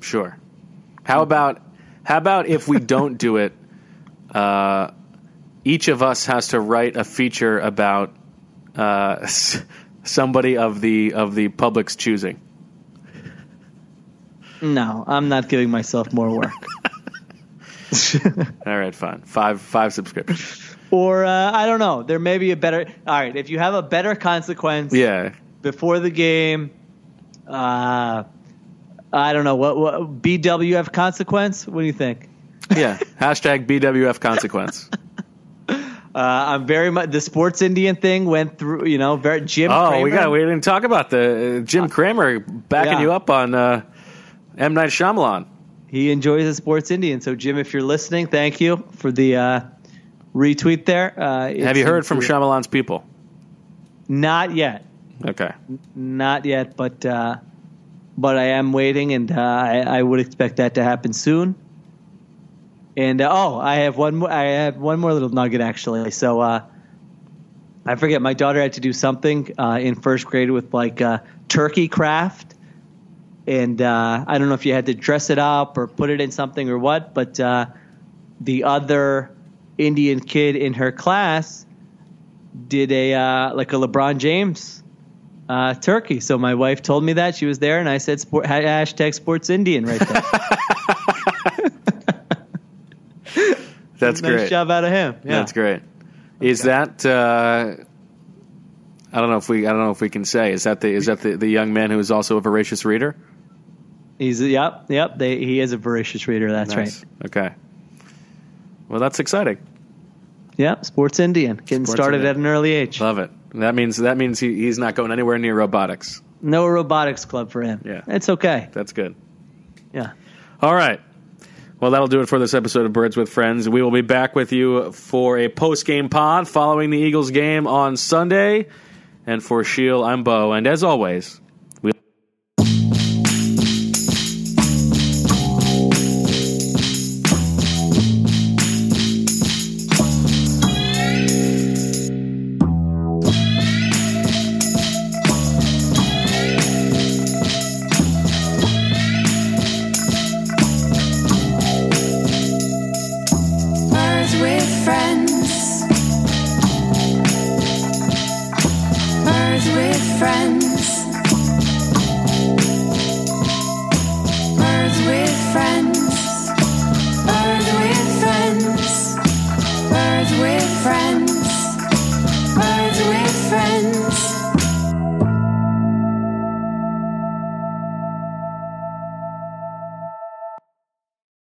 Sure. How about how about if we don't do it? <laughs> Uh, each of us has to write a feature about uh, s- somebody of the of the public's choosing. No, I'm not giving myself more work. <laughs> <laughs> All right, fine. Five five subscriptions. or uh, I don't know. There may be a better. All right, if you have a better consequence, Yeah. before the game. Uh, I don't know what, what BWF consequence. What do you think? Yeah. Hashtag BWF consequence. <laughs> Uh, I'm very much the sports Indian thing went through. You know, very Jim. Oh, Cramer. we got we didn't talk about the uh, Jim Cramer backing Yeah. you up on uh, M Night Shyamalan. He enjoys the sports Indian. So Jim, if you're listening, thank you for the uh, retweet there. Uh, Have you heard from Shyamalan's people? Not yet. Okay. Not yet, but uh, but I am waiting, and uh, I, I would expect that to happen soon. And uh, oh, I have one more. I have one more little nugget actually. So uh, I forget. My daughter had to do something uh, in first grade with like uh, turkey craft, and uh, I don't know if you had to dress it up or put it in something or what. But uh, the other Indian kid in her class did a uh, like a LeBron James uh, turkey. So my wife told me that she was there, and I said sport, hashtag Sports Indian right there. <laughs> That's nice great. job out of him. Yeah. That's great. Is that uh, I don't know if we I don't know if we can say is that the is that the, the young man who is also a voracious reader? He's yep, yep. They, he is a voracious reader. That's Nice. right. Okay. Well, that's exciting. Yep, Sports Indian, getting Sports started Indian. at an early age. Love it. That means that means he, he's not going anywhere near robotics. No robotics club for him. Yeah. it's okay. That's good. Yeah. All right. Well, that'll do it for this episode of Birds with Friends. We will be back with you for a post game pod following the Eagles game on Sunday. And for Sheil, I'm Bo. And as always,